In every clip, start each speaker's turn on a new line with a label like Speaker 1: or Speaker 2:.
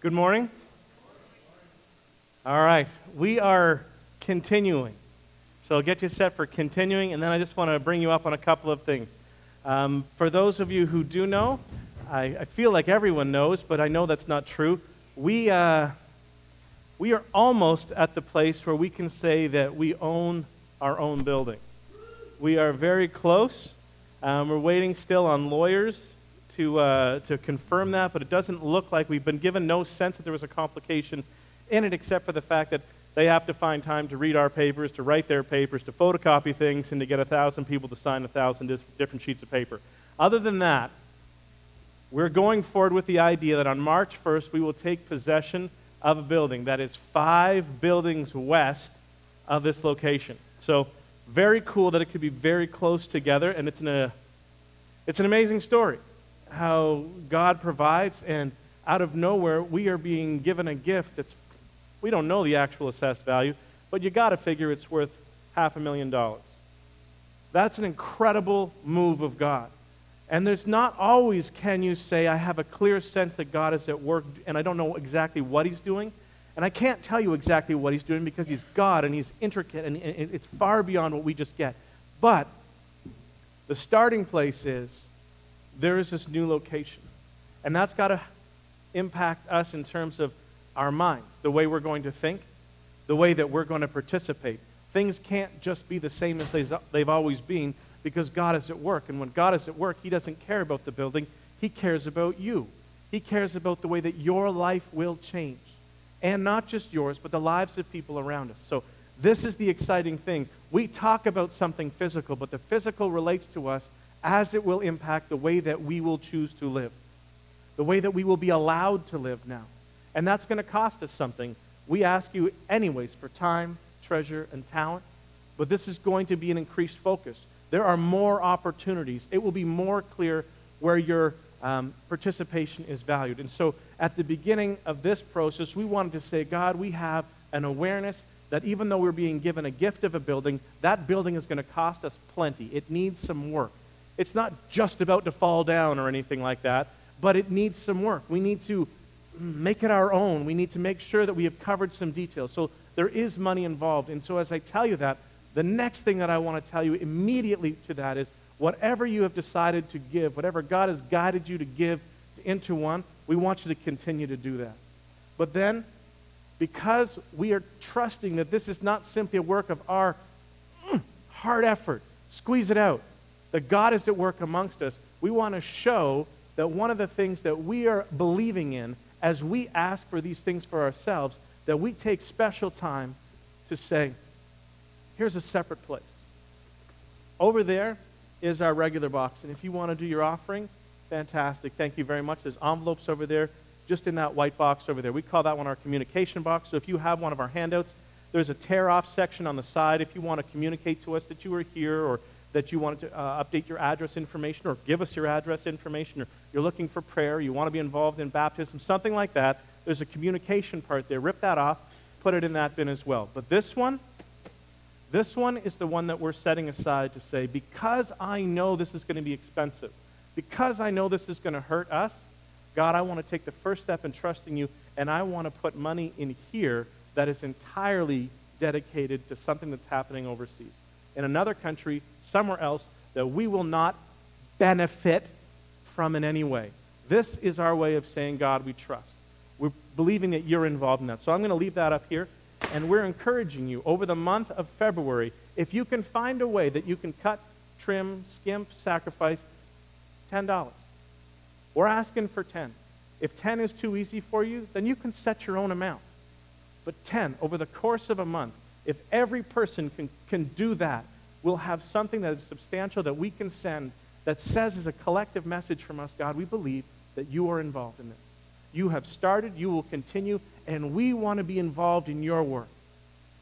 Speaker 1: Good morning. All right, we are continuing. So get you set for continuing, and then I just want to bring you up on a couple of things. Um, for those of you who do know, I, I, feel like everyone knows, but I know that's not true. We, uh, we are almost at the place where we can say that we own our own building. We are very close. Um, we're waiting still on lawyers to, uh, to confirm that, but it doesn't look like we've been given no sense that there was a complication in it, except for the fact that they have to find time to read our papers, to write their papers, to photocopy things, and to get a thousand people to sign a thousand different sheets of paper. Other than that, we're going forward with the idea that on March 1st, we will take possession of a building that is five buildings west of this location. So, very cool that it could be very close together, and it's, a, it's an amazing story how God provides, and out of nowhere, we are being given a gift that's, we don't know the actual assessed value, but you got to figure it's worth half a million dollars. That's an incredible move of God. And there's not always can you say, I have a clear sense that God is at work and I don't know exactly what He's doing. And I can't tell you exactly what He's doing because He's God and He's intricate and it's far beyond what we just get. But the starting place is there is this new location. And that's got to impact us in terms of our minds, the way we're going to think, the way that we're going to participate. Things can't just be the same as they've always been because God is at work. And when God is at work, He doesn't care about the building, He cares about you. He cares about the way that your life will change. And not just yours, but the lives of people around us. So, this is the exciting thing. We talk about something physical, but the physical relates to us as it will impact the way that we will choose to live, the way that we will be allowed to live now. And that's going to cost us something. We ask you, anyways, for time, treasure, and talent, but this is going to be an increased focus. There are more opportunities. It will be more clear where your um, participation is valued. And so at the beginning of this process, we wanted to say, God, we have an awareness that even though we're being given a gift of a building, that building is going to cost us plenty. It needs some work. It's not just about to fall down or anything like that, but it needs some work. We need to make it our own. We need to make sure that we have covered some details. So there is money involved. And so as I tell you that, the next thing that I want to tell you immediately to that is whatever you have decided to give, whatever God has guided you to give into one, we want you to continue to do that. But then, because we are trusting that this is not simply a work of our mm, hard effort, squeeze it out that God is at work amongst us, we want to show that one of the things that we are believing in as we ask for these things for ourselves, that we take special time to say, here's a separate place. Over there is our regular box. And if you want to do your offering, fantastic. Thank you very much. There's envelopes over there, just in that white box over there. We call that one our communication box. So if you have one of our handouts, there's a tear off section on the side if you want to communicate to us that you were here or that you wanted to uh, update your address information or give us your address information or you're looking for prayer, you want to be involved in baptism, something like that, there's a communication part there. Rip that off, put it in that bin as well. But this one, this one is the one that we're setting aside to say, because I know this is going to be expensive, because I know this is going to hurt us, God, I want to take the first step in trusting you, and I want to put money in here that is entirely dedicated to something that's happening overseas in another country, somewhere else, that we will not benefit from in any way. This is our way of saying, God, we trust. We're believing that you're involved in that. So I'm going to leave that up here. And we're encouraging you over the month of February, if you can find a way that you can cut, trim, skimp, sacrifice $10. We're asking for 10. If 10 is too easy for you, then you can set your own amount. But 10 over the course of a month, if every person can, can do that, we'll have something that is substantial that we can send that says as a collective message from us, God, we believe that you are involved in this. You have started, you will continue, and we want to be involved in your work.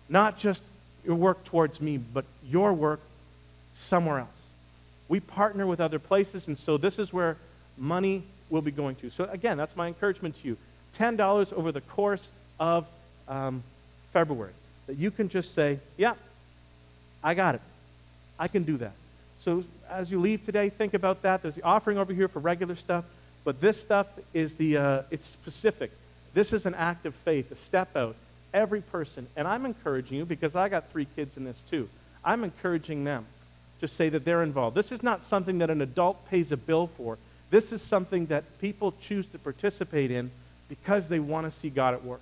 Speaker 1: Not just your work towards me, but your work somewhere else. We partner with other places, and so this is where money will be going to. So, again, that's my encouragement to you $10 over the course of um, February that you can just say, yeah, I got it. I can do that. So as you leave today, think about that. There's the offering over here for regular stuff, but this stuff is the, uh, it's specific. This is an act of faith, a step out. Every person, and I'm encouraging you because I got three kids in this too. I'm encouraging them to say that they're involved. This is not something that an adult pays a bill for. This is something that people choose to participate in because they want to see God at work.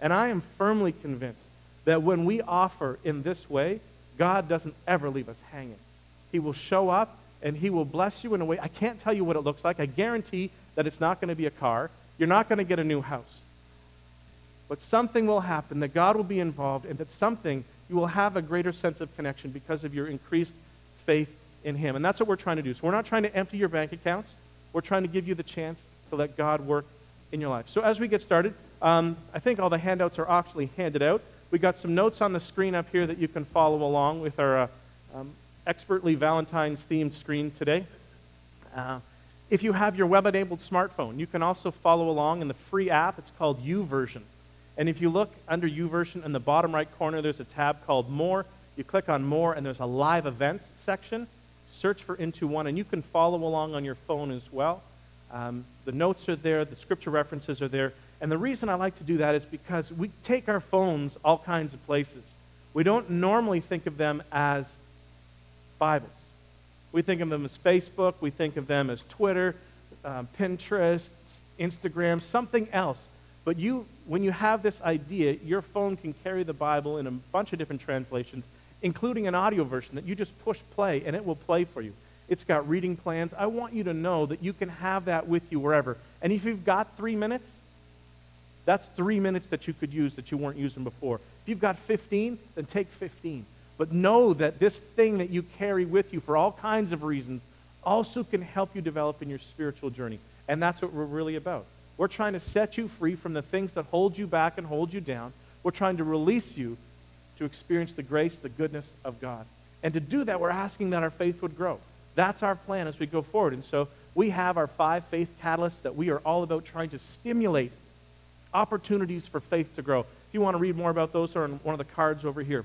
Speaker 1: And I am firmly convinced that when we offer in this way, God doesn't ever leave us hanging. He will show up and He will bless you in a way. I can't tell you what it looks like. I guarantee that it's not going to be a car. You're not going to get a new house. But something will happen, that God will be involved, and that something you will have a greater sense of connection because of your increased faith in Him. And that's what we're trying to do. So we're not trying to empty your bank accounts. We're trying to give you the chance to let God work in your life. So as we get started, um, I think all the handouts are actually handed out. We got some notes on the screen up here that you can follow along with our uh, um, expertly Valentine's themed screen today. Uh, if you have your web enabled smartphone, you can also follow along in the free app. It's called YouVersion. And if you look under YouVersion in the bottom right corner, there's a tab called More. You click on More, and there's a live events section. Search for Into One, and you can follow along on your phone as well. Um, the notes are there, the scripture references are there. And the reason I like to do that is because we take our phones all kinds of places. We don't normally think of them as Bibles. We think of them as Facebook, we think of them as Twitter, um, Pinterest, Instagram, something else. But you, when you have this idea, your phone can carry the Bible in a bunch of different translations, including an audio version that you just push play and it will play for you. It's got reading plans. I want you to know that you can have that with you wherever. And if you've got three minutes, that's three minutes that you could use that you weren't using before. If you've got 15, then take 15. But know that this thing that you carry with you for all kinds of reasons also can help you develop in your spiritual journey. And that's what we're really about. We're trying to set you free from the things that hold you back and hold you down. We're trying to release you to experience the grace, the goodness of God. And to do that, we're asking that our faith would grow. That's our plan as we go forward. And so we have our five faith catalysts that we are all about trying to stimulate opportunities for faith to grow. If you want to read more about those, are on one of the cards over here.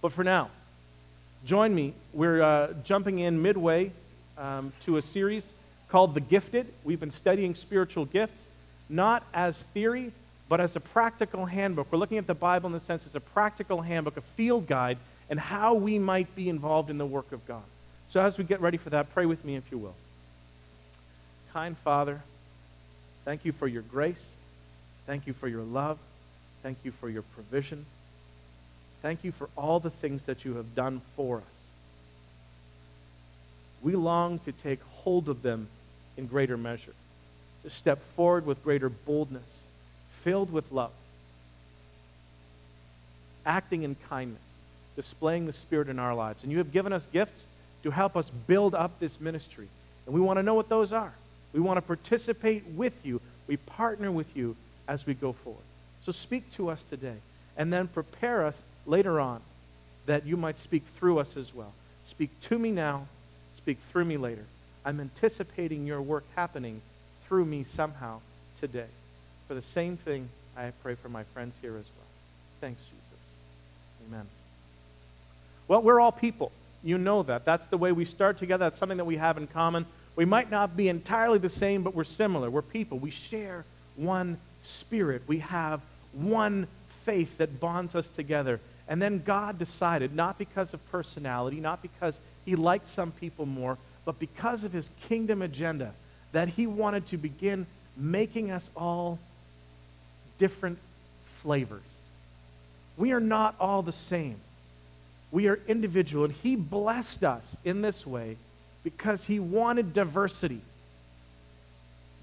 Speaker 1: But for now, join me. We're uh, jumping in midway um, to a series called The Gifted. We've been studying spiritual gifts, not as theory, but as a practical handbook. We're looking at the Bible in the sense it's a practical handbook, a field guide, and how we might be involved in the work of God. So as we get ready for that, pray with me if you will. Kind Father, thank you for your grace. Thank you for your love. Thank you for your provision. Thank you for all the things that you have done for us. We long to take hold of them in greater measure, to step forward with greater boldness, filled with love, acting in kindness, displaying the Spirit in our lives. And you have given us gifts to help us build up this ministry. And we want to know what those are. We want to participate with you. We partner with you as we go forward. So speak to us today and then prepare us later on that you might speak through us as well. Speak to me now, speak through me later. I'm anticipating your work happening through me somehow today. For the same thing, I pray for my friends here as well. Thanks, Jesus. Amen. Well, we're all people. You know that. That's the way we start together. That's something that we have in common. We might not be entirely the same, but we're similar. We're people. We share one spirit. We have one faith that bonds us together. And then God decided, not because of personality, not because he liked some people more, but because of his kingdom agenda, that he wanted to begin making us all different flavors. We are not all the same. We are individual. And he blessed us in this way because he wanted diversity.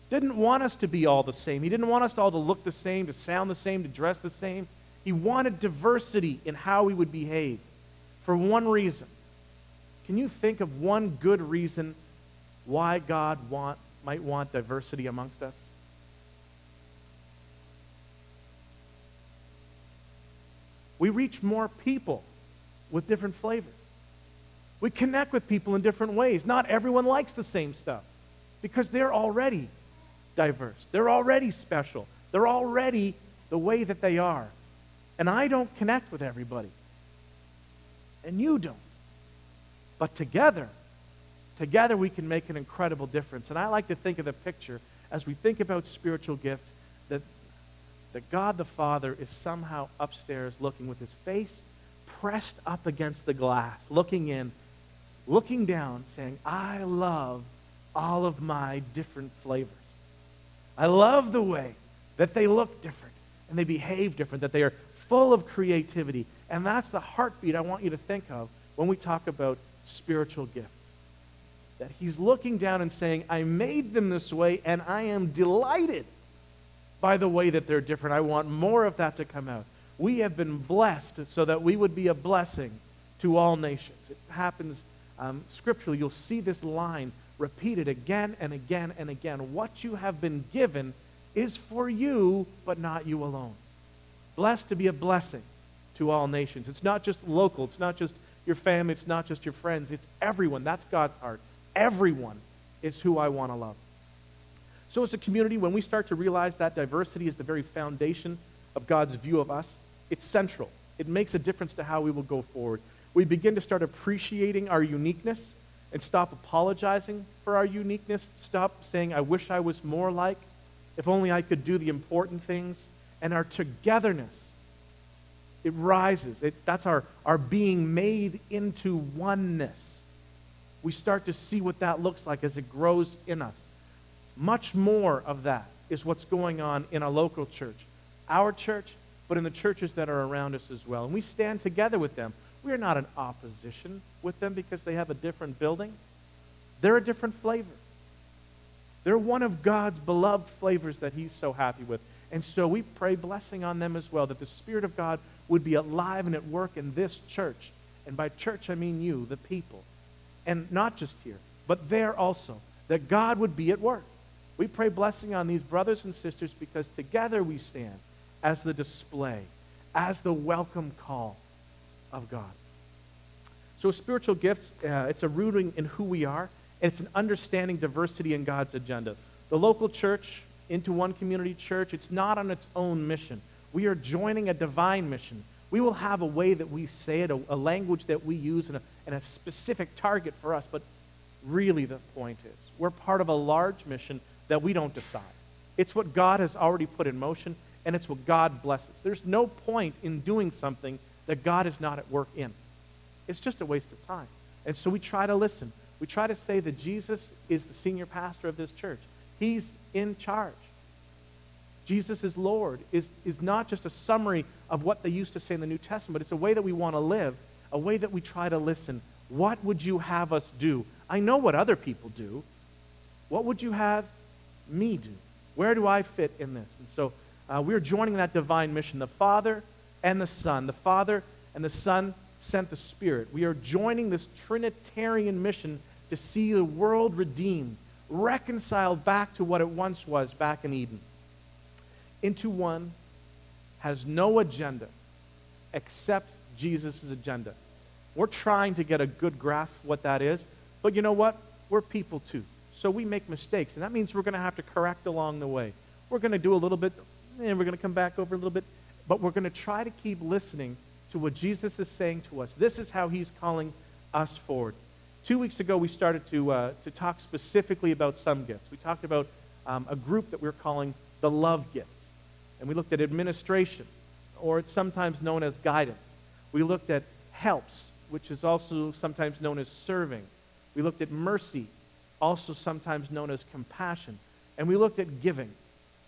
Speaker 1: Didn't want us to be all the same. He didn't want us all to look the same, to sound the same, to dress the same. He wanted diversity in how we would behave for one reason. Can you think of one good reason why God want, might want diversity amongst us? We reach more people with different flavors. We connect with people in different ways. Not everyone likes the same stuff because they're already diverse. They're already special. They're already the way that they are. And I don't connect with everybody. And you don't. But together, together we can make an incredible difference. And I like to think of the picture as we think about spiritual gifts that that God the Father is somehow upstairs looking with his face pressed up against the glass, looking in, looking down, saying, I love all of my different flavors. I love the way that they look different and they behave different, that they are full of creativity. And that's the heartbeat I want you to think of when we talk about spiritual gifts. That he's looking down and saying, I made them this way, and I am delighted by the way that they're different. I want more of that to come out. We have been blessed so that we would be a blessing to all nations. It happens um, scripturally. You'll see this line repeated again and again and again. What you have been given is for you, but not you alone. Blessed to be a blessing to all nations. It's not just local, it's not just your family, it's not just your friends, it's everyone. That's God's heart. Everyone is who I want to love. So, as a community, when we start to realize that diversity is the very foundation of God's view of us, it's central. It makes a difference to how we will go forward. We begin to start appreciating our uniqueness and stop apologizing for our uniqueness. Stop saying, I wish I was more like, if only I could do the important things. And our togetherness, it rises. It, that's our, our being made into oneness. We start to see what that looks like as it grows in us. Much more of that is what's going on in a local church, our church, but in the churches that are around us as well. And we stand together with them. We are not in opposition with them because they have a different building. They're a different flavor. They're one of God's beloved flavors that He's so happy with. And so we pray blessing on them as well, that the Spirit of God would be alive and at work in this church. And by church, I mean you, the people. And not just here, but there also, that God would be at work. We pray blessing on these brothers and sisters because together we stand as the display, as the welcome call of God. So, spiritual gifts, uh, it's a rooting in who we are, and it's an understanding diversity in God's agenda. The local church into one community church, it's not on its own mission. We are joining a divine mission. We will have a way that we say it, a, a language that we use, and a, and a specific target for us. But really, the point is, we're part of a large mission that we don't decide. It's what God has already put in motion, and it's what God blesses. There's no point in doing something that God is not at work in. It's just a waste of time. And so we try to listen. We try to say that Jesus is the senior pastor of this church. He's in charge. Jesus is Lord is, is not just a summary of what they used to say in the New Testament, but it's a way that we want to live, a way that we try to listen. What would you have us do? I know what other people do. What would you have me do? Where do I fit in this? And so uh, we're joining that divine mission. The Father and the Son. The Father and the Son sent the Spirit. We are joining this Trinitarian mission to see the world redeemed, reconciled back to what it once was back in Eden, into one has no agenda except Jesus' agenda. We're trying to get a good grasp of what that is, but you know what? We're people too. So we make mistakes, and that means we're going to have to correct along the way. We're going to do a little bit, and we're going to come back over a little bit, but we're going to try to keep listening to what Jesus is saying to us. This is how he's calling us forward. Two weeks ago, we started to, uh, to talk specifically about some gifts. We talked about um, a group that we're calling the love gifts. And we looked at administration, or it's sometimes known as guidance. We looked at helps, which is also sometimes known as serving. We looked at mercy, also sometimes known as compassion. And we looked at giving.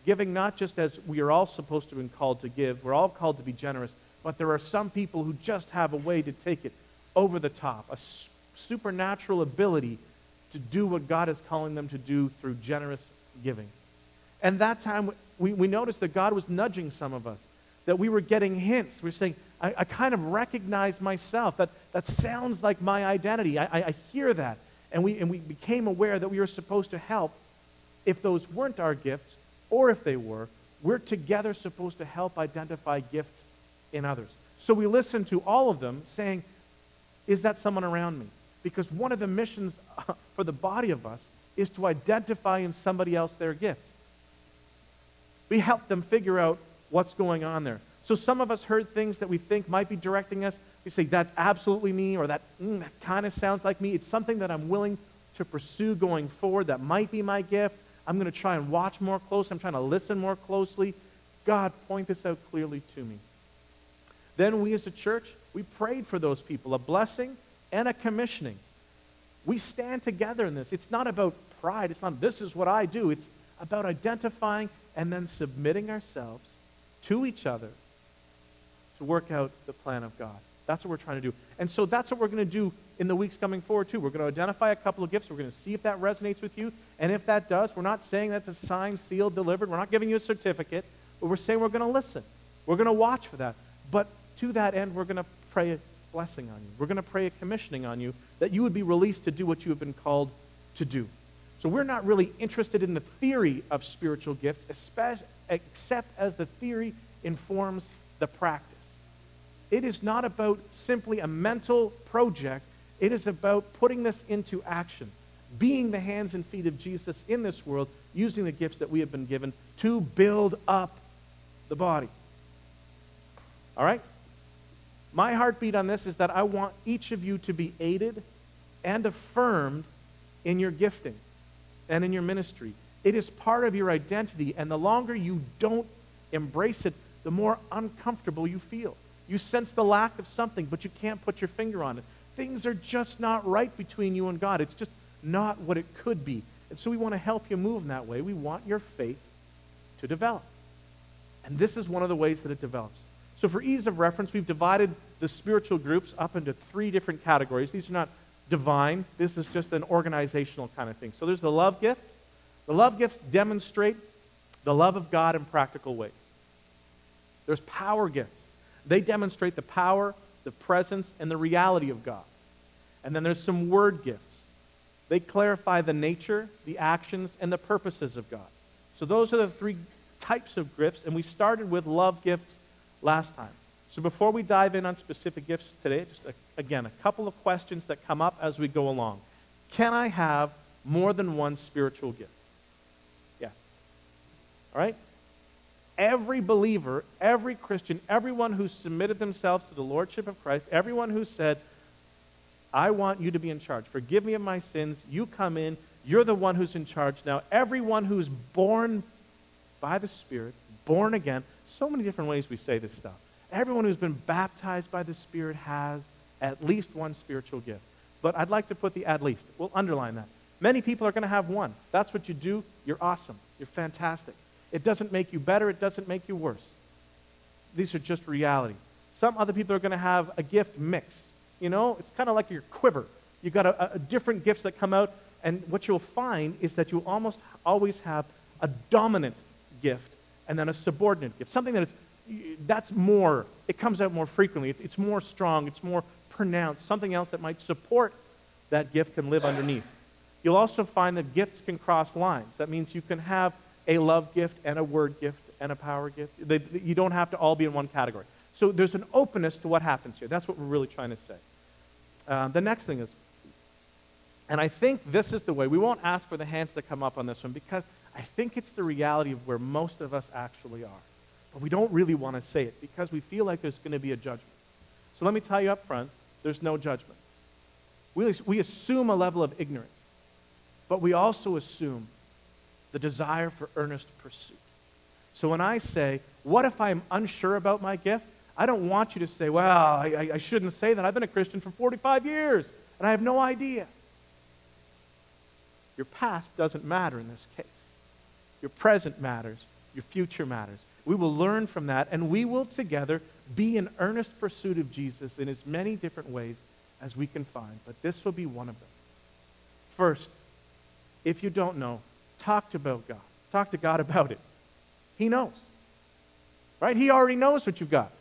Speaker 1: Giving not just as we are all supposed to be called to give, we're all called to be generous, but there are some people who just have a way to take it over the top, a supernatural ability to do what God is calling them to do through generous giving. And that time, we, we noticed that God was nudging some of us, that we were getting hints. We are saying, I, I kind of recognize myself. That, that sounds like my identity. I, I, I hear that. And we, and we became aware that we were supposed to help if those weren't our gifts, or if they were, we're together supposed to help identify gifts in others. So we listen to all of them saying, Is that someone around me? Because one of the missions for the body of us is to identify in somebody else their gifts. We help them figure out what's going on there. So some of us heard things that we think might be directing us. We say, that's absolutely me, or that, mm, that kind of sounds like me. It's something that I'm willing to pursue going forward. That might be my gift. I'm going to try and watch more closely. I'm trying to listen more closely. God, point this out clearly to me. Then we as a church, we prayed for those people, a blessing and a commissioning. We stand together in this. It's not about pride. It's not, this is what I do. It's about identifying and then submitting ourselves to each other to work out the plan of God. That's what we're trying to do. And so that's what we're going to do in the weeks coming forward, too. We're going to identify a couple of gifts. We're going to see if that resonates with you. And if that does, we're not saying that's a signed, sealed, delivered. We're not giving you a certificate, but we're saying we're going to listen. We're going to watch for that. But to that end, we're going to pray a blessing on you. We're going to pray a commissioning on you that you would be released to do what you have been called to do. So we're not really interested in the theory of spiritual gifts, except as the theory informs the practice. It is not about simply a mental project, it is about putting this into action, being the hands and feet of Jesus in this world, using the gifts that we have been given to build up the body. All right? My heartbeat on this is that I want each of you to be aided and affirmed in your gifting and in your ministry. It is part of your identity, and the longer you don't embrace it, the more uncomfortable you feel. You sense the lack of something, but you can't put your finger on it. Things are just not right between you and God. It's just not what it could be. And so we want to help you move in that way. We want your faith to develop. And this is one of the ways that it develops. So, for ease of reference, we've divided the spiritual groups up into three different categories. These are not divine, this is just an organizational kind of thing. So, there's the love gifts. The love gifts demonstrate the love of God in practical ways. There's power gifts. They demonstrate the power, the presence, and the reality of God. And then there's some word gifts. They clarify the nature, the actions, and the purposes of God. So those are the three types of gifts, and we started with love gifts last time. So before we dive in on specific gifts today, just a, again, a couple of questions that come up as we go along. Can I have more than one spiritual gift? Yes. All right? Every believer, every Christian, everyone who submitted themselves to the Lordship of Christ, everyone who said, I want you to be in charge. Forgive me of my sins. You come in. You're the one who's in charge now. Everyone who's born by the Spirit, born again. So many different ways we say this stuff. Everyone who's been baptized by the Spirit has at least one spiritual gift. But I'd like to put the at least. We'll underline that. Many people are going to have one. That's what you do. You're awesome. You're fantastic. It doesn't make you better, it doesn't make you worse. These are just reality. Some other people are going to have a gift mix. You know, it's kind of like your quiver. You've got a, a different gifts that come out, and what you'll find is that you almost always have a dominant gift and then a subordinate gift. Something that is that's more, it comes out more frequently. It's, it's more strong, it's more pronounced. Something else that might support that gift can live underneath. You'll also find that gifts can cross lines. That means you can have a love gift and a word gift and a power gift. They, you don't have to all be in one category. So there's an openness to what happens here. That's what we're really trying to say. Uh, the next thing is, and I think this is the way, we won't ask for the hands to come up on this one because I think it's the reality of where most of us actually are. But we don't really want to say it because we feel like there's going to be a judgment. So let me tell you up front there's no judgment. We, we assume a level of ignorance, but we also assume the desire for earnest pursuit. So when I say, What if I'm unsure about my gift? I don't want you to say, Well, I, I shouldn't say that. I've been a Christian for 45 years and I have no idea. Your past doesn't matter in this case. Your present matters. Your future matters. We will learn from that and we will together be in earnest pursuit of Jesus in as many different ways as we can find. But this will be one of them. First, if you don't know, talk to about God. Talk to God about it. He knows. Right? He already knows what you've got.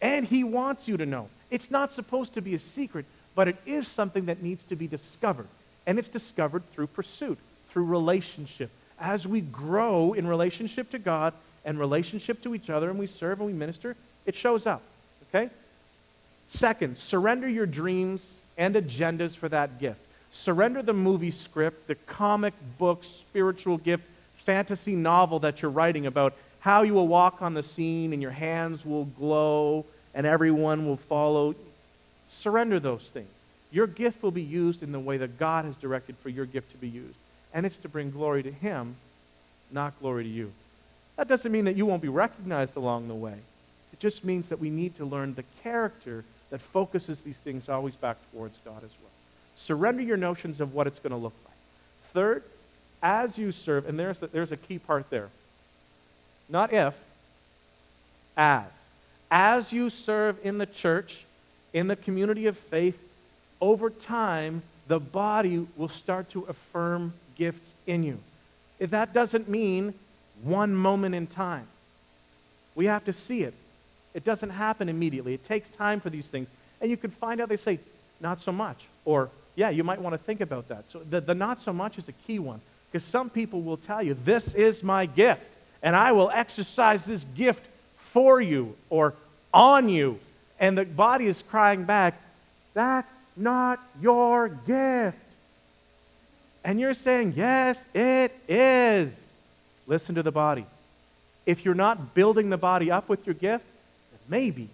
Speaker 1: And he wants you to know. It's not supposed to be a secret, but it is something that needs to be discovered. And it's discovered through pursuit, through relationship. As we grow in relationship to God and relationship to each other and we serve and we minister, it shows up. Okay? Second, surrender your dreams and agendas for that gift. Surrender the movie script, the comic book, spiritual gift, fantasy novel that you're writing about how you will walk on the scene and your hands will glow and everyone will follow. Surrender those things. Your gift will be used in the way that God has directed for your gift to be used. And it's to bring glory to Him, not glory to you. That doesn't mean that you won't be recognized along the way. It just means that we need to learn the character that focuses these things always back towards God as well. Surrender your notions of what it's going to look like. Third, as you serve, and there's, the, there's a key part there. Not if, as. As you serve in the church, in the community of faith, over time, the body will start to affirm gifts in you. If that doesn't mean one moment in time. We have to see it. It doesn't happen immediately. It takes time for these things. And you can find out they say, not so much. Or, yeah, you might want to think about that. So the, the not so much is a key one. Because some people will tell you, this is my gift, and I will exercise this gift for you or on you. And the body is crying back, that's not your gift. And you're saying, yes, it is. Listen to the body. If you're not building the body up with your gift, maybe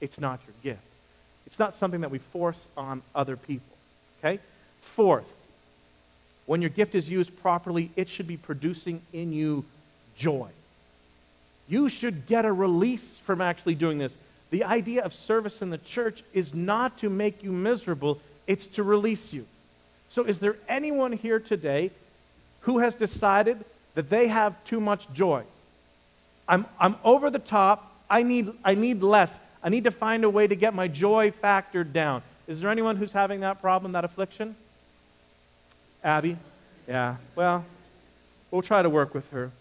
Speaker 1: it's not your gift. It's not something that we force on other people. Okay? Fourth, when your gift is used properly, it should be producing in you joy. You should get a release from actually doing this. The idea of service in the church is not to make you miserable, it's to release you. So, is there anyone here today who has decided that they have too much joy? I'm, I'm over the top. I need, I need less. I need to find a way to get my joy factored down. Is there anyone who's having that problem, that affliction? Abby? Yeah, well, we'll try to work with her.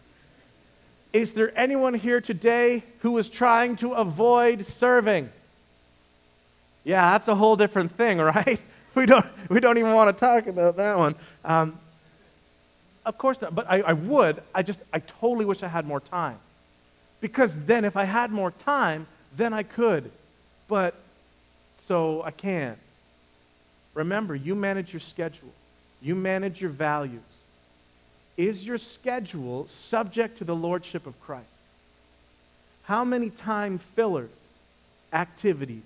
Speaker 1: Is there anyone here today who is trying to avoid serving? Yeah, that's a whole different thing, right? We don't, we don't even want to talk about that one. Um, of course not, but I, I would. I just, I totally wish I had more time. Because then, if I had more time, then I could. But, so I can't. Remember, you manage your schedule, you manage your values. Is your schedule subject to the lordship of Christ? How many time fillers, activities,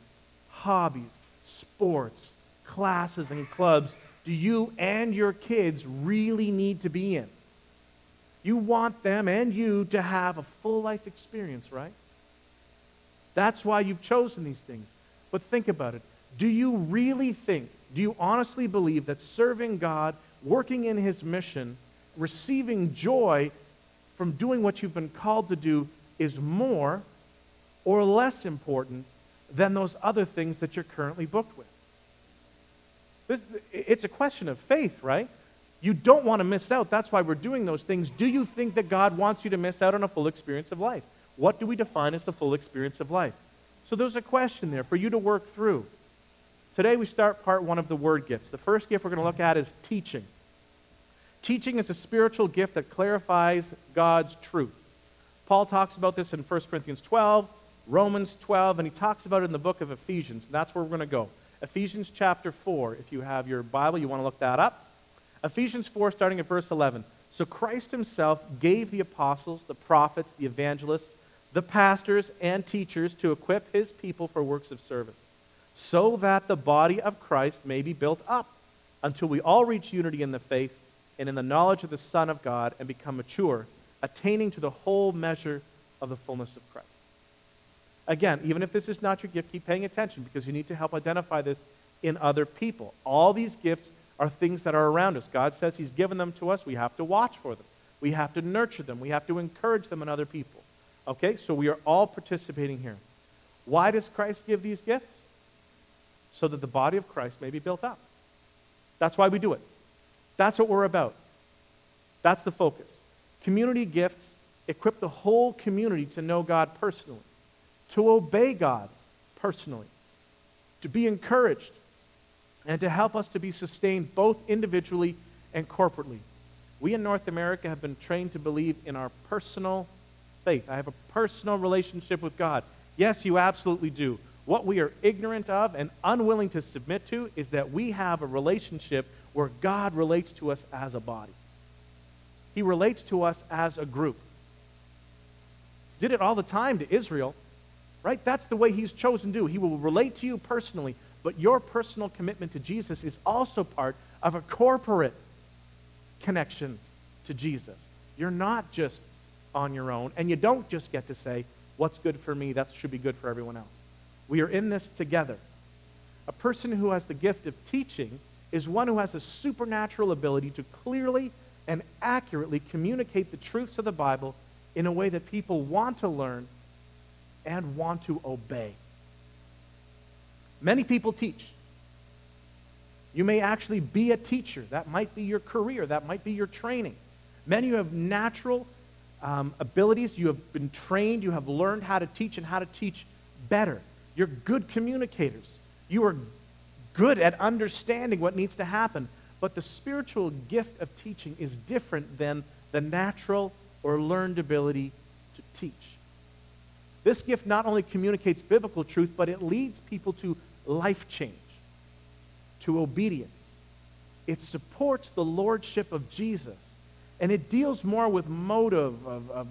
Speaker 1: hobbies, sports, classes, and clubs do you and your kids really need to be in? You want them and you to have a full life experience, right? That's why you've chosen these things. But think about it. Do you really think, do you honestly believe that serving God, working in His mission, receiving joy from doing what you've been called to do is more or less important than those other things that you're currently booked with? This, it's a question of faith, right? You don't want to miss out. That's why we're doing those things. Do you think that God wants you to miss out on a full experience of life? What do we define as the full experience of life? So there's a question there for you to work through. Today we start part one of the word gifts. The first gift we're going to look at is teaching. Teaching is a spiritual gift that clarifies God's truth. Paul talks about this in 1 Corinthians 12, Romans 12, and he talks about it in the book of Ephesians. And that's where we're going to go. Ephesians chapter 4. If you have your Bible, you want to look that up. Ephesians 4, starting at verse 11. So Christ himself gave the apostles, the prophets, the evangelists, the pastors, and teachers to equip his people for works of service, so that the body of Christ may be built up until we all reach unity in the faith and in the knowledge of the Son of God and become mature, attaining to the whole measure of the fullness of Christ. Again, even if this is not your gift, keep paying attention because you need to help identify this in other people. All these gifts are things that are around us. God says He's given them to us. We have to watch for them. We have to nurture them. We have to encourage them in other people. Okay? So we are all participating here. Why does Christ give these gifts? So that the body of Christ may be built up. That's why we do it. That's what we're about. That's the focus. Community gifts equip the whole community to know God personally, to obey God personally, to be encouraged, and to help us to be sustained both individually and corporately. We in North America have been trained to believe in our personal faith. I have a personal relationship with God. Yes, you absolutely do. What we are ignorant of and unwilling to submit to is that we have a relationship where God relates to us as a body. He relates to us as a group. Did it all the time to Israel, right? That's the way he's chosen to do. He will relate to you personally, but your personal commitment to Jesus is also part of a corporate connection to Jesus. You're not just on your own, and you don't just get to say, what's good for me, that should be good for everyone else. We are in this together. A person who has the gift of teaching is one who has a supernatural ability to clearly and accurately communicate the truths of the Bible in a way that people want to learn and want to obey. Many people teach. You may actually be a teacher. That might be your career. That might be your training. Many you have natural um, abilities. You have been trained. You have learned how to teach and how to teach better. You're good communicators. You are good at understanding what needs to happen. But the spiritual gift of teaching is different than the natural or learned ability to teach. This gift not only communicates biblical truth, but it leads people to life change, to obedience. It supports the lordship of Jesus, and it deals more with motive, of, of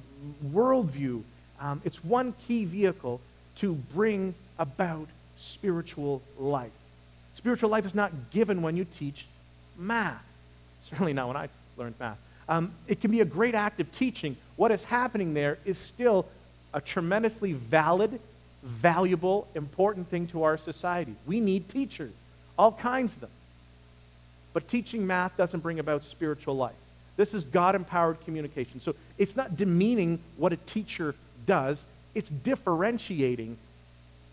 Speaker 1: worldview. Um, it's one key vehicle to bring about spiritual life. Spiritual life is not given when you teach math. Certainly not when I learned math. Um, it can be a great act of teaching. What is happening there is still a tremendously valid, valuable, important thing to our society. We need teachers, all kinds of them. But teaching math doesn't bring about spiritual life. This is God empowered communication. So it's not demeaning what a teacher does, it's differentiating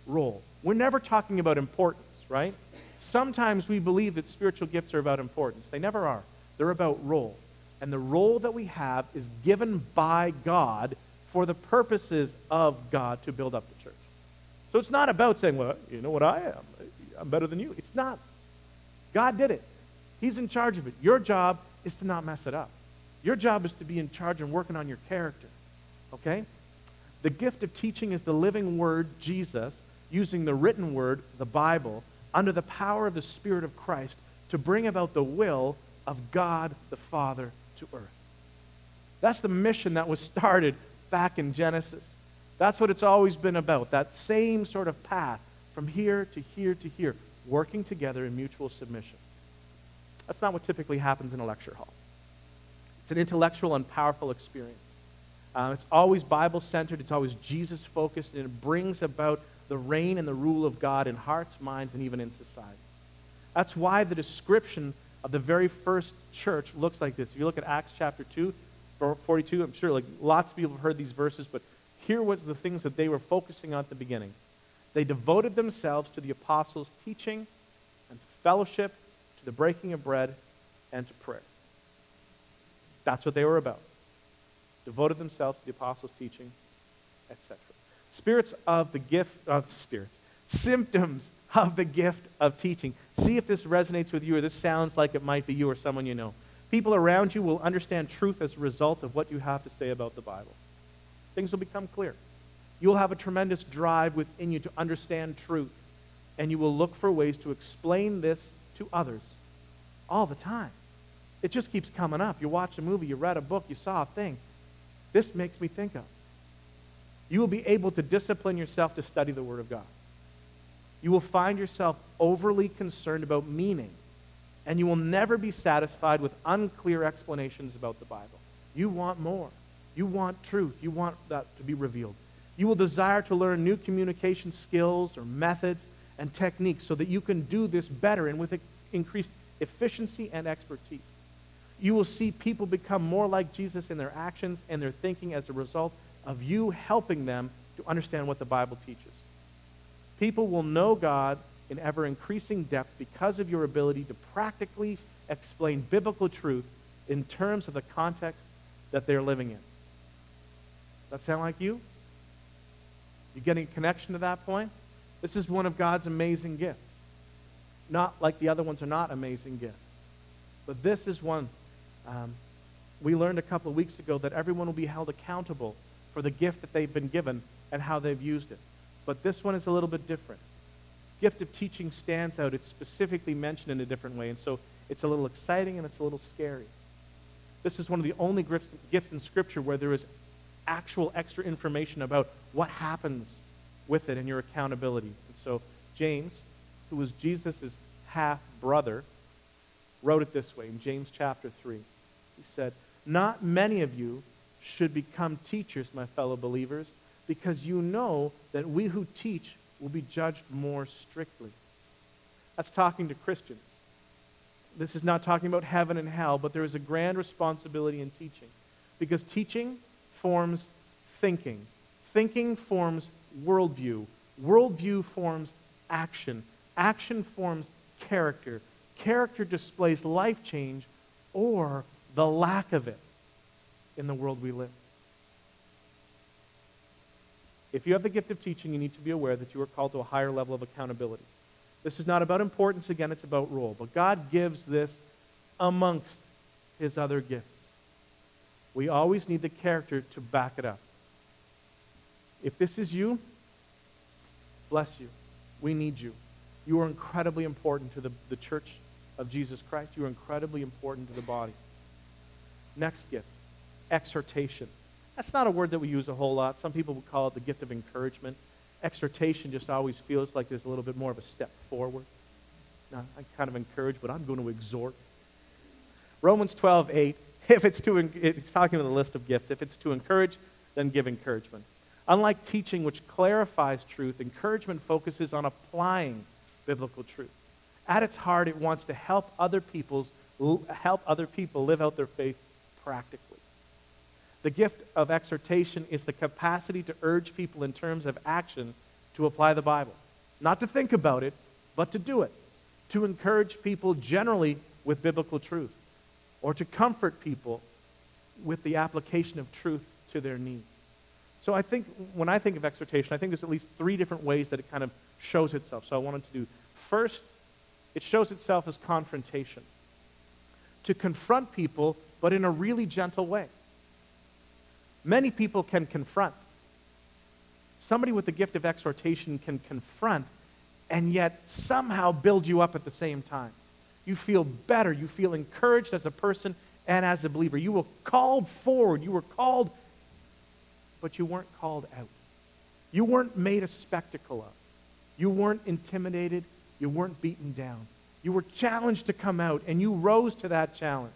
Speaker 1: role. We're never talking about importance, right? Sometimes we believe that spiritual gifts are about importance. They never are. They're about role. And the role that we have is given by God for the purposes of God to build up the church. So it's not about saying, well, you know what I am? I'm better than you. It's not. God did it. He's in charge of it. Your job is to not mess it up. Your job is to be in charge and working on your character. Okay? The gift of teaching is the living word, Jesus, using the written word, the Bible, under the power of the Spirit of Christ to bring about the will of God the Father to earth. That's the mission that was started back in Genesis. That's what it's always been about, that same sort of path from here to here to here, working together in mutual submission. That's not what typically happens in a lecture hall. It's an intellectual and powerful experience. Uh, it's always Bible centered, it's always Jesus focused, and it brings about the reign and the rule of God in hearts, minds, and even in society. That's why the description of the very first church looks like this. If you look at Acts chapter 2, 42, I'm sure like lots of people have heard these verses, but here was the things that they were focusing on at the beginning. They devoted themselves to the apostles' teaching and to fellowship, to the breaking of bread, and to prayer. That's what they were about. Devoted themselves to the apostles' teaching, etc. Spirits of the gift of spirits. Symptoms of the gift of teaching. See if this resonates with you or this sounds like it might be you or someone you know. People around you will understand truth as a result of what you have to say about the Bible. Things will become clear. You'll have a tremendous drive within you to understand truth, and you will look for ways to explain this to others all the time. It just keeps coming up. You watch a movie, you read a book, you saw a thing. This makes me think of you will be able to discipline yourself to study the Word of God. You will find yourself overly concerned about meaning, and you will never be satisfied with unclear explanations about the Bible. You want more. You want truth. You want that to be revealed. You will desire to learn new communication skills or methods and techniques so that you can do this better and with increased efficiency and expertise. You will see people become more like Jesus in their actions and their thinking as a result of you helping them to understand what the Bible teaches. People will know God in ever increasing depth because of your ability to practically explain biblical truth in terms of the context that they're living in. That sound like you? You getting a connection to that point? This is one of God's amazing gifts. Not like the other ones are not amazing gifts. But this is one. Um, we learned a couple of weeks ago that everyone will be held accountable for the gift that they've been given and how they've used it. But this one is a little bit different. Gift of teaching stands out. It's specifically mentioned in a different way, and so it's a little exciting and it's a little scary. This is one of the only gifts in Scripture where there is actual extra information about what happens with it and your accountability. And so James, who was Jesus' half brother, wrote it this way in James chapter 3. He said, Not many of you should become teachers, my fellow believers, because you know that we who teach will be judged more strictly. That's talking to Christians. This is not talking about heaven and hell, but there is a grand responsibility in teaching. Because teaching forms thinking, thinking forms worldview, worldview forms action, action forms character, character displays life change or the lack of it in the world we live. If you have the gift of teaching, you need to be aware that you are called to a higher level of accountability. This is not about importance, again, it's about role. But God gives this amongst his other gifts. We always need the character to back it up. If this is you, bless you. We need you. You are incredibly important to the, the church of Jesus Christ. You are incredibly important to the body. Next gift exhortation. That's not a word that we use a whole lot. Some people would call it the gift of encouragement. Exhortation just always feels like there's a little bit more of a step forward. Now, I'm kind of encourage, but I'm going to exhort. Romans 12, 8. If it's to, it's talking about the list of gifts. If it's to encourage, then give encouragement. Unlike teaching, which clarifies truth, encouragement focuses on applying biblical truth. At its heart, it wants to help other people's help other people live out their faith practically. The gift of exhortation is the capacity to urge people in terms of action to apply the Bible. Not to think about it, but to do it. To encourage people generally with biblical truth, or to comfort people with the application of truth to their needs. So I think when I think of exhortation, I think there's at least three different ways that it kind of shows itself. So I wanted to do first, it shows itself as confrontation. To confront people, but in a really gentle way. Many people can confront. Somebody with the gift of exhortation can confront and yet somehow build you up at the same time. You feel better. You feel encouraged as a person and as a believer. You were called forward. You were called, but you weren't called out. You weren't made a spectacle of. You weren't intimidated. You weren't beaten down. You were challenged to come out, and you rose to that challenge.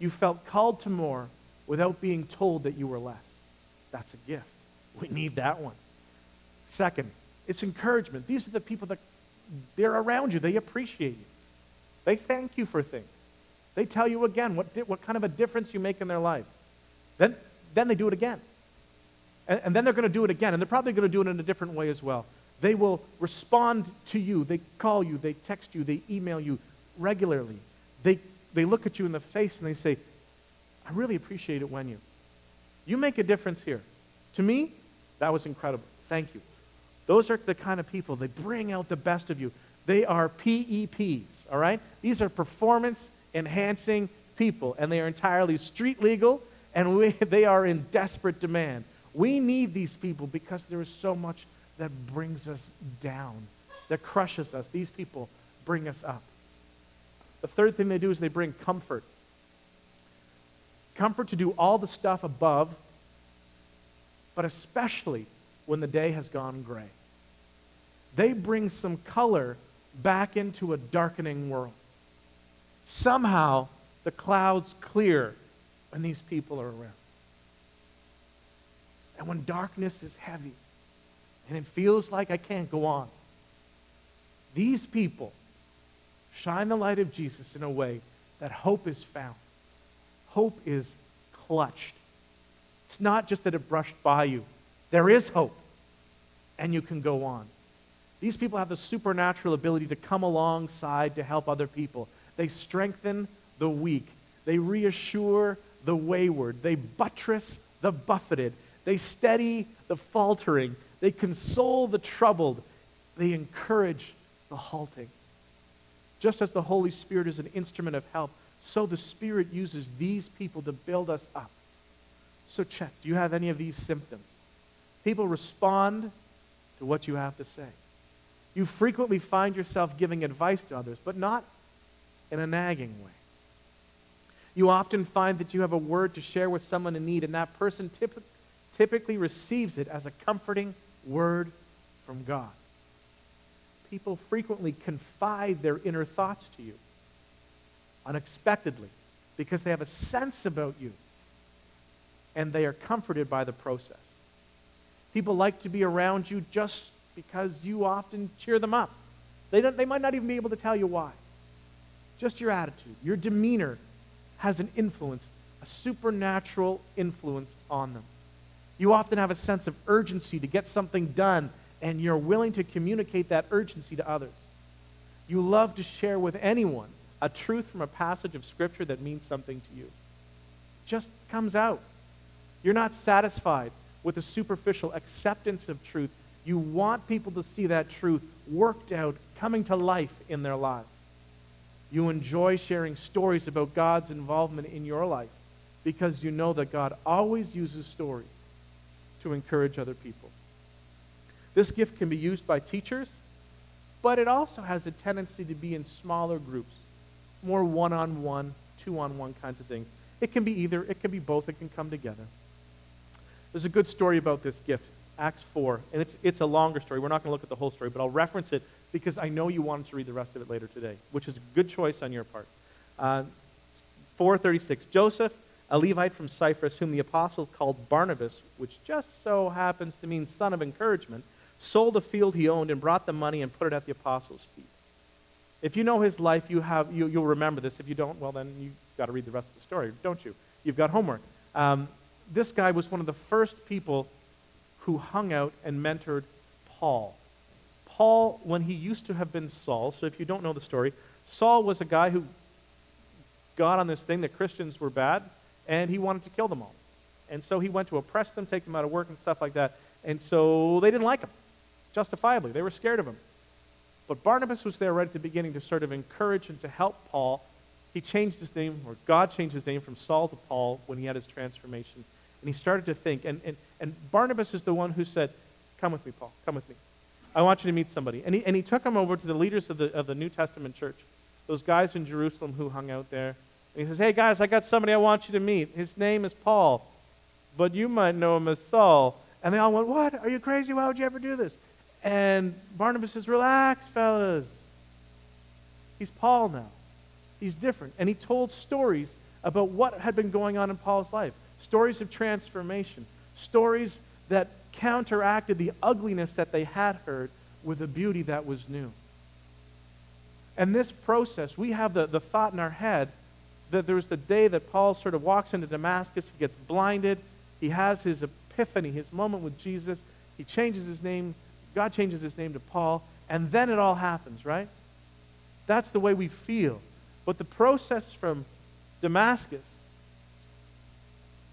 Speaker 1: You felt called to more without being told that you were less. That's a gift. We need that one. Second, it's encouragement. These are the people that they're around you. They appreciate you. They thank you for things. They tell you again what, what kind of a difference you make in their life. Then, then they do it again. And, and then they're going to do it again. And they're probably going to do it in a different way as well. They will respond to you. They call you. They text you. They email you regularly. They, they look at you in the face and they say, I really appreciate it when you. You make a difference here. To me, that was incredible. Thank you. Those are the kind of people, they bring out the best of you. They are PEPs, all right? These are performance enhancing people, and they are entirely street legal, and we, they are in desperate demand. We need these people because there is so much that brings us down, that crushes us. These people bring us up. The third thing they do is they bring comfort comfort to do all the stuff above, but especially when the day has gone gray. They bring some color back into a darkening world. Somehow, the clouds clear when these people are around. And when darkness is heavy and it feels like I can't go on, these people shine the light of Jesus in a way that hope is found hope is clutched. It's not just that it brushed by you, there is hope, and you can go on. These people have the supernatural ability to come alongside to help other people. They strengthen the weak, they reassure the wayward, they buttress the buffeted, they steady the faltering, they console the troubled, they encourage the halting. Just as the Holy Spirit is an instrument of help, so the Spirit uses these people to build us up. So check do you have any of these symptoms? People respond to what you have to say. You frequently find yourself giving advice to others, but not in a nagging way. You often find that you have a word to share with someone in need, and that person typ- typically receives it as a comforting word from God. People frequently confide their inner thoughts to you unexpectedly because they have a sense about you and they are comforted by the process. People like to be around you just because you often cheer them up. They, don't, they might not even be able to tell you why. Just your attitude, your demeanor has an influence, a supernatural influence on them. You often have a sense of urgency to get something done, and you're willing to communicate that urgency to others. You love to share with anyone a truth from a passage of Scripture that means something to you. It just comes out. You're not satisfied with a superficial acceptance of truth. You want people to see that truth worked out, coming to life in their lives. You enjoy sharing stories about God's involvement in your life because you know that God always uses stories to encourage other people. This gift can be used by teachers, but it also has a tendency to be in smaller groups, more one on one, two on one kinds of things. It can be either, it can be both, it can come together. There's a good story about this gift, Acts 4, and it's, it's a longer story. We're not going to look at the whole story, but I'll reference it because I know you wanted to read the rest of it later today, which is a good choice on your part. Uh, 436 Joseph, a Levite from Cyprus, whom the apostles called Barnabas, which just so happens to mean son of encouragement, sold a field he owned and brought the money and put it at the apostles' feet. If you know his life, you have, you, will remember this. If you don't, well, then you've got to read the rest of the story, don't you? You've got homework. Um, this guy was one of the first people who hung out and mentored Paul. Paul, when he used to have been Saul, so if you don't know the story, Saul was a guy who got on this thing that Christians were bad, and he wanted to kill them all. And so he went to oppress them, take them out of work, and stuff like that. And so they didn't like him, justifiably. They were scared of him. But Barnabas was there right at the beginning to sort of encourage and to help Paul. He changed his name, or God changed his name from Saul to Paul when he had his transformation. And he started to think. And, and, and Barnabas is the one who said, Come with me, Paul. Come with me. I want you to meet somebody. And he, and he took him over to the leaders of the, of the New Testament church, those guys in Jerusalem who hung out there. And he says, Hey, guys, I got somebody I want you to meet. His name is Paul, but you might know him as Saul. And they all went, What? Are you crazy? Why would you ever do this? And Barnabas says, Relax, fellas. He's Paul now. He's different. And he told stories about what had been going on in Paul's life stories of transformation, stories that counteracted the ugliness that they had heard with a beauty that was new. And this process, we have the, the thought in our head that there's the day that Paul sort of walks into Damascus, he gets blinded, he has his epiphany, his moment with Jesus, he changes his name, God changes his name to Paul, and then it all happens, right? That's the way we feel. But the process from Damascus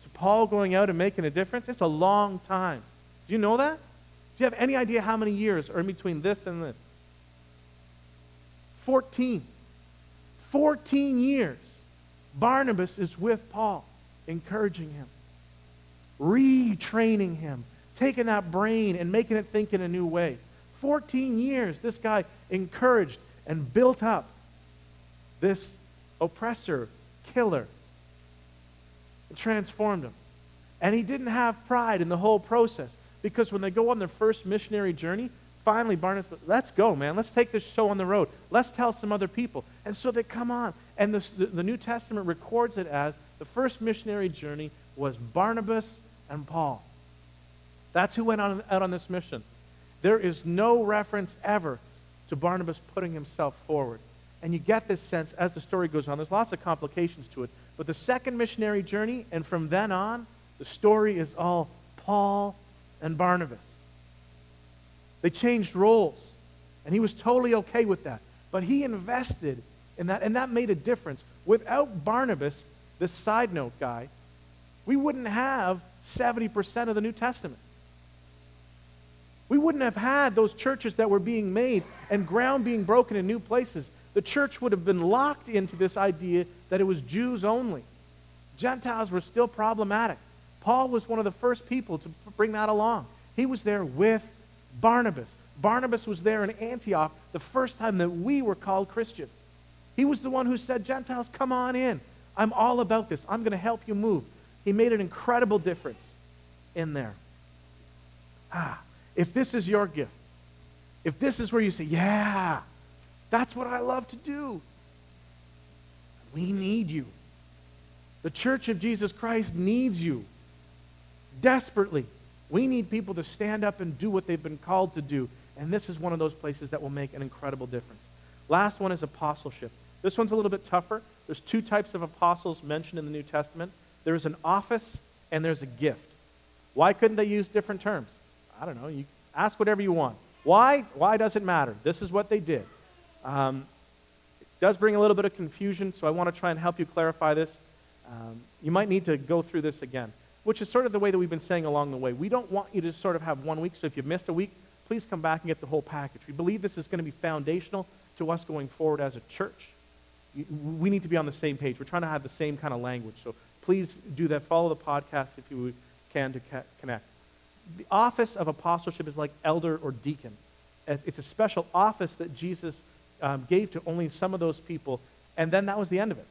Speaker 1: to Paul going out and making a difference, it's a long time. Do you know that? Do you have any idea how many years are in between this and this? 14. 14 years. Barnabas is with Paul, encouraging him, retraining him, taking that brain and making it think in a new way. 14 years, this guy encouraged and built up this oppressor, killer, it transformed him. And he didn't have pride in the whole process because when they go on their first missionary journey, finally Barnabas, let's go, man. Let's take this show on the road. Let's tell some other people. And so they come on. And the, the New Testament records it as the first missionary journey was Barnabas and Paul. That's who went on, out on this mission. There is no reference ever to Barnabas putting himself forward. And you get this sense as the story goes on. There's lots of complications to it. But the second missionary journey, and from then on, the story is all Paul and Barnabas. They changed roles, and he was totally okay with that. But he invested in that, and that made a difference. Without Barnabas, this side note guy, we wouldn't have 70% of the New Testament. We wouldn't have had those churches that were being made and ground being broken in new places the church would have been locked into this idea that it was Jews only. Gentiles were still problematic. Paul was one of the first people to bring that along. He was there with Barnabas. Barnabas was there in Antioch the first time that we were called Christians. He was the one who said, Gentiles, come on in. I'm all about this. I'm going to help you move. He made an incredible difference in there. Ah, if this is your gift, if this is where you say, yeah, that's what I love to do. We need you. The church of Jesus Christ needs you. desperately. We need people to stand up and do what they've been called to do. And this is one of those places that will make an incredible difference. Last one is apostleship. This one's a little bit tougher. There's two types of apostles mentioned in the New Testament there's an office and there's a gift. Why couldn't they use different terms? I don't know. You ask whatever you want. Why? Why does it matter? This is what they did. Um, it does bring a little bit of confusion, so I want to try and help you clarify this. Um, you might need to go through this again, which is sort of the way that we've been saying along the way. We don't want you to sort of have one week, so if you've missed a week, please come back and get the whole package. We believe this is going to be foundational to us going forward as a church. We need to be on the same page. We're trying to have the same kind of language. So please do that. Follow the podcast if you can to connect. The office of apostleship is like elder or deacon. It's a special office that Jesus um, gave to only some of those people, and then that was the end of it.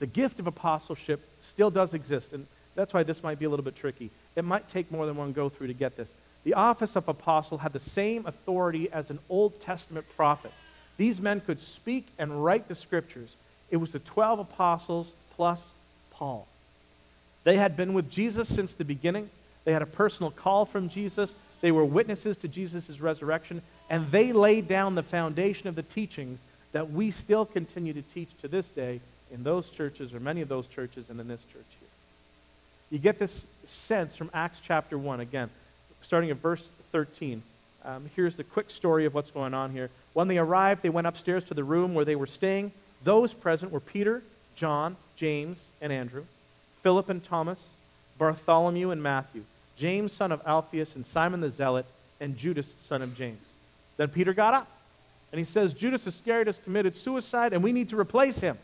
Speaker 1: The gift of apostleship still does exist, and that's why this might be a little bit tricky. It might take more than one go through to get this. The office of apostle had the same authority as an Old Testament prophet. These men could speak and write the scriptures. It was the 12 apostles plus Paul. They had been with Jesus since the beginning. They had a personal call from Jesus. They were witnesses to Jesus' resurrection. And they laid down the foundation of the teachings that we still continue to teach to this day in those churches, or many of those churches, and in this church here. You get this sense from Acts chapter 1. Again, starting at verse 13. Um, here's the quick story of what's going on here. When they arrived, they went upstairs to the room where they were staying. Those present were Peter, John, James, and Andrew, Philip and Thomas, Bartholomew and Matthew, James, son of Alphaeus, and Simon the Zealot, and Judas, son of James. Then Peter got up, and he says, Judas Iscariot has committed suicide, and we need to replace him.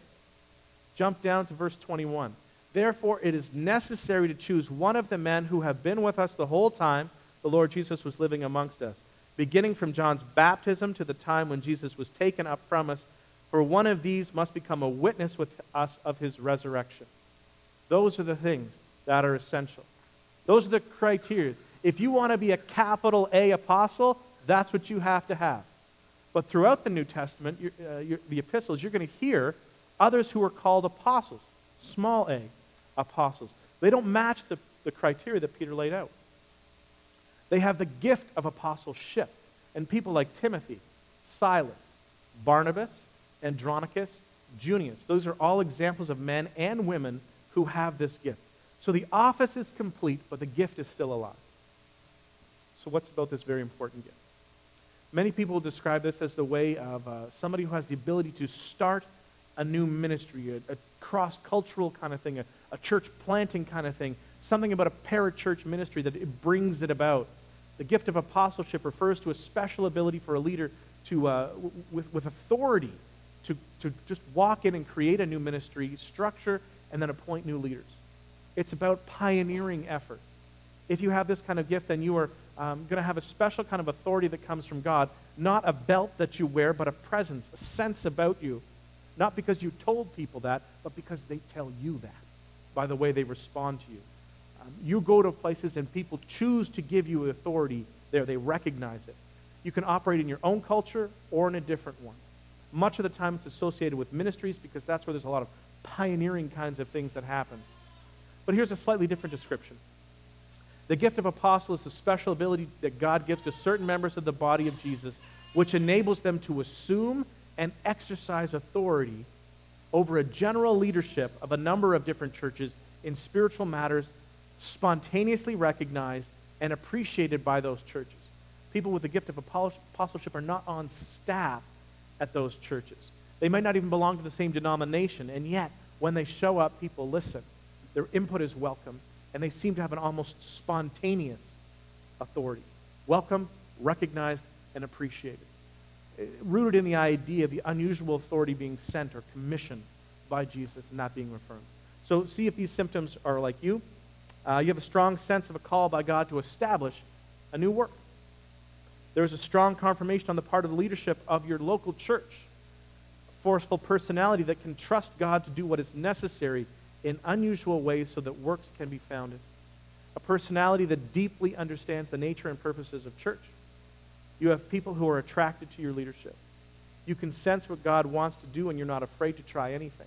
Speaker 1: Jump down to verse 21. Therefore, it is necessary to choose one of the men who have been with us the whole time the Lord Jesus was living amongst us, beginning from John's baptism to the time when Jesus was taken up from us, for one of these must become a witness with us of his resurrection. Those are the things that are essential. Those are the criteria. If you want to be a capital A apostle, that's what you have to have. But throughout the New Testament, uh, the epistles, you're going to hear others who are called apostles, small a apostles. They don't match the, the criteria that Peter laid out. They have the gift of apostleship. And people like Timothy, Silas, Barnabas, Andronicus, Junius, those are all examples of men and women who have this gift. So the office is complete, but the gift is still alive. So, what's about this very important gift? Many people describe this as the way of uh, somebody who has the ability to start a new ministry, a, a cross cultural kind of thing, a, a church planting kind of thing, something about a parachurch ministry that it brings it about. The gift of apostleship refers to a special ability for a leader to, uh, w- with, with authority to, to just walk in and create a new ministry, structure, and then appoint new leaders. It's about pioneering effort. If you have this kind of gift, then you are um, going to have a special kind of authority that comes from God, not a belt that you wear, but a presence, a sense about you. Not because you told people that, but because they tell you that by the way they respond to you. Um, you go to places and people choose to give you authority there, they recognize it. You can operate in your own culture or in a different one. Much of the time it's associated with ministries because that's where there's a lot of pioneering kinds of things that happen. But here's a slightly different description. The gift of apostle is a special ability that God gives to certain members of the body of Jesus, which enables them to assume and exercise authority over a general leadership of a number of different churches in spiritual matters spontaneously recognized and appreciated by those churches. People with the gift of apostleship are not on staff at those churches. They might not even belong to the same denomination, and yet, when they show up, people listen. Their input is welcome, and they seem to have an almost spontaneous authority. Welcome, recognized, and appreciated. Uh, rooted in the idea of the unusual authority being sent or commissioned by Jesus and not being affirmed. So, see if these symptoms are like you. Uh, you have a strong sense of a call by God to establish a new work. There is a strong confirmation on the part of the leadership of your local church. A forceful personality that can trust God to do what is necessary in unusual ways so that works can be founded. A personality that deeply understands the nature and purposes of church. You have people who are attracted to your leadership. You can sense what God wants to do, and you're not afraid to try anything.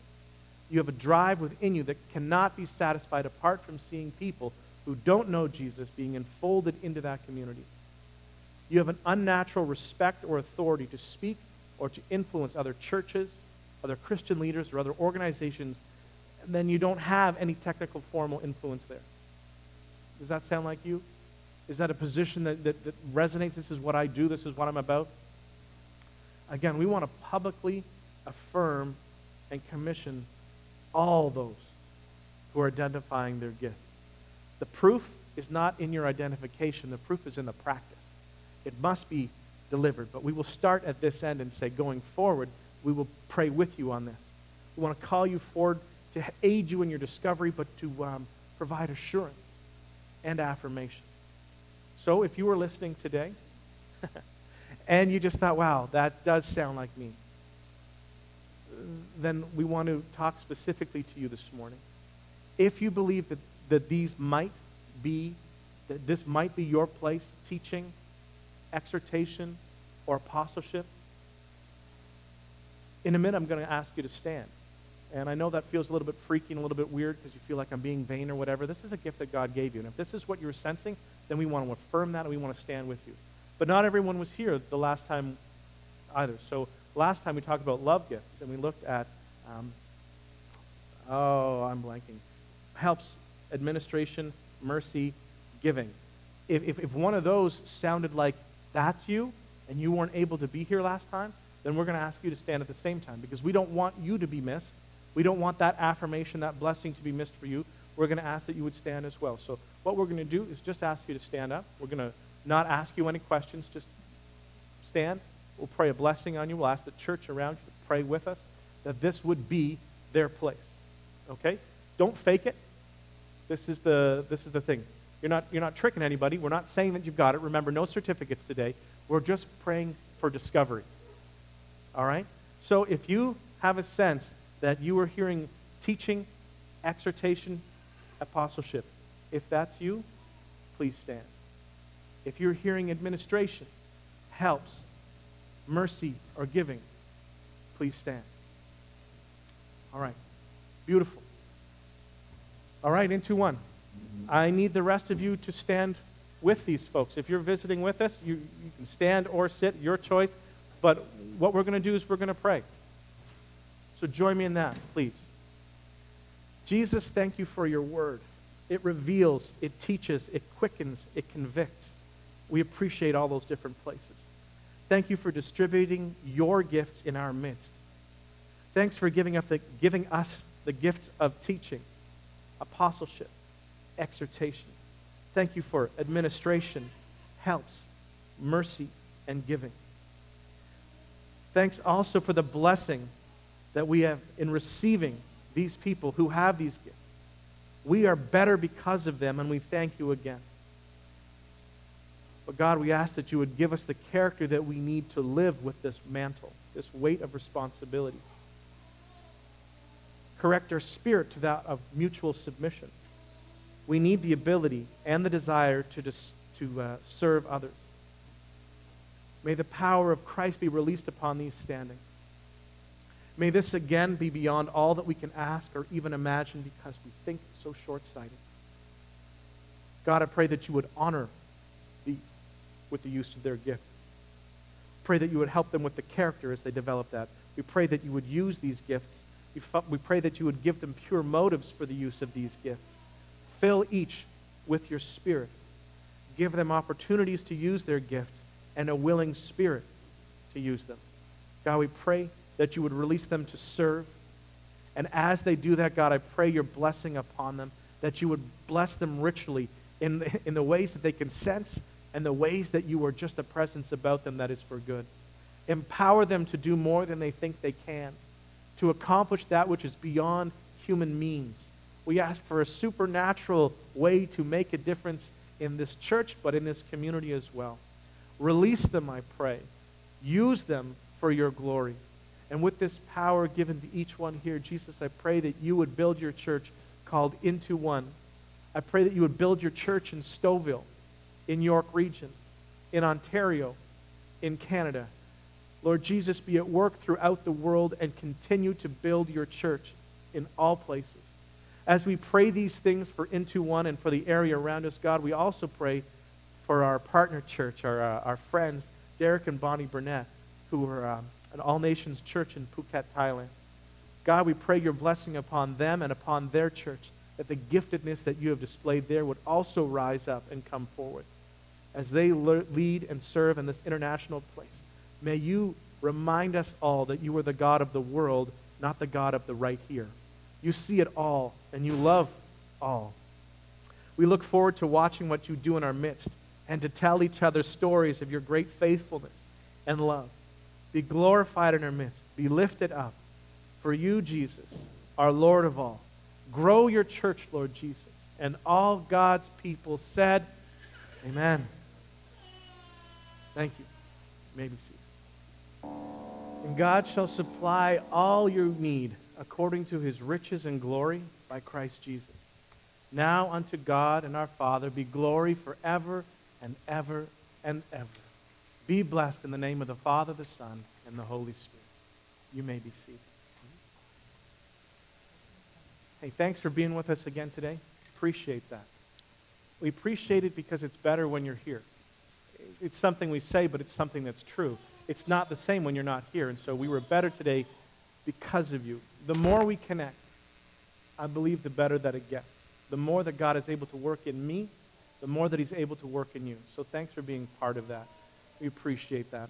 Speaker 1: You have a drive within you that cannot be satisfied apart from seeing people who don't know Jesus being enfolded into that community. You have an unnatural respect or authority to speak or to influence other churches, other Christian leaders, or other organizations, then you don't have any technical formal influence there. Does that sound like you? Is that a position that, that, that resonates? This is what I do, this is what I'm about? Again, we want to publicly affirm and commission all those who are identifying their gifts. The proof is not in your identification, the proof is in the practice. It must be delivered. But we will start at this end and say, going forward, we will pray with you on this. We want to call you forward to aid you in your discovery, but to um, provide assurance and affirmation. So if you were listening today and you just thought, wow, that does sound like me, then we want to talk specifically to you this morning. If you believe that, that these might be, that this might be your place, teaching, exhortation, or apostleship, in a minute I'm going to ask you to stand. And I know that feels a little bit freaky and a little bit weird because you feel like I'm being vain or whatever. This is a gift that God gave you. And if this is what you're sensing, then we want to affirm that and we want to stand with you. But not everyone was here the last time either. So last time we talked about love gifts and we looked at, um, oh, I'm blanking, helps, administration, mercy, giving. If, if, if one of those sounded like that's you and you weren't able to be here last time, then we're going to ask you to stand at the same time because we don't want you to be missed. We don't want that affirmation, that blessing to be missed for you. We're going to ask that you would stand as well. So, what we're going to do is just ask you to stand up. We're going to not ask you any questions, just stand. We'll pray a blessing on you. We'll ask the church around you to pray with us that this would be their place. Okay? Don't fake it. This is the, this is the thing. You're not, you're not tricking anybody. We're not saying that you've got it. Remember, no certificates today. We're just praying for discovery. All right? So if you have a sense that you are hearing teaching, exhortation, apostleship, if that's you, please stand. If you're hearing administration, helps, mercy, or giving, please stand. All right. Beautiful. All right, into one. I need the rest of you to stand with these folks. If you're visiting with us, you, you can stand or sit, your choice. But what we're going to do is we're going to pray. So join me in that, please. Jesus, thank you for your word. It reveals, it teaches, it quickens, it convicts. We appreciate all those different places. Thank you for distributing your gifts in our midst. Thanks for giving, the, giving us the gifts of teaching, apostleship, exhortation. Thank you for administration, helps, mercy, and giving. Thanks also for the blessing that we have in receiving these people who have these gifts. We are better because of them, and we thank you again. But God, we ask that you would give us the character that we need to live with this mantle, this weight of responsibility. Correct our spirit to that of mutual submission. We need the ability and the desire to, dis- to uh, serve others. May the power of Christ be released upon these standing. May this again be beyond all that we can ask or even imagine because we think so short sighted. God, I pray that you would honor these with the use of their gift. Pray that you would help them with the character as they develop that. We pray that you would use these gifts. We pray that you would give them pure motives for the use of these gifts. Fill each with your spirit. Give them opportunities to use their gifts and a willing spirit to use them. God, we pray that you would release them to serve. And as they do that, God, I pray your blessing upon them, that you would bless them richly in the, in the ways that they can sense and the ways that you are just a presence about them that is for good. Empower them to do more than they think they can, to accomplish that which is beyond human means. We ask for a supernatural way to make a difference in this church, but in this community as well. Release them, I pray. Use them for your glory. And with this power given to each one here, Jesus, I pray that you would build your church called Into One. I pray that you would build your church in Stouffville, in York Region, in Ontario, in Canada. Lord Jesus, be at work throughout the world and continue to build your church in all places. As we pray these things for Into One and for the area around us, God, we also pray for our partner church, our, uh, our friends, Derek and Bonnie Burnett, who are um, an All Nations church in Phuket, Thailand. God, we pray your blessing upon them and upon their church, that the giftedness that you have displayed there would also rise up and come forward. As they le- lead and serve in this international place, may you remind us all that you are the God of the world, not the God of the right here. You see it all, and you love all. We look forward to watching what you do in our midst and to tell each other stories of your great faithfulness and love. Be glorified in our midst. Be lifted up. For you, Jesus, our Lord of all. Grow your church, Lord Jesus. And all God's people said, Amen. Thank you. you may be seated. And God shall supply all your need according to his riches and glory by Christ Jesus. Now unto God and our Father be glory forever and ever and ever. Be blessed in the name of the Father, the Son, and the Holy Spirit. You may be seated. Hey, thanks for being with us again today. Appreciate that. We appreciate it because it's better when you're here. It's something we say, but it's something that's true. It's not the same when you're not here. And so we were better today because of you. The more we connect, I believe the better that it gets. The more that God is able to work in me, the more that He's able to work in you. So thanks for being part of that. We appreciate that.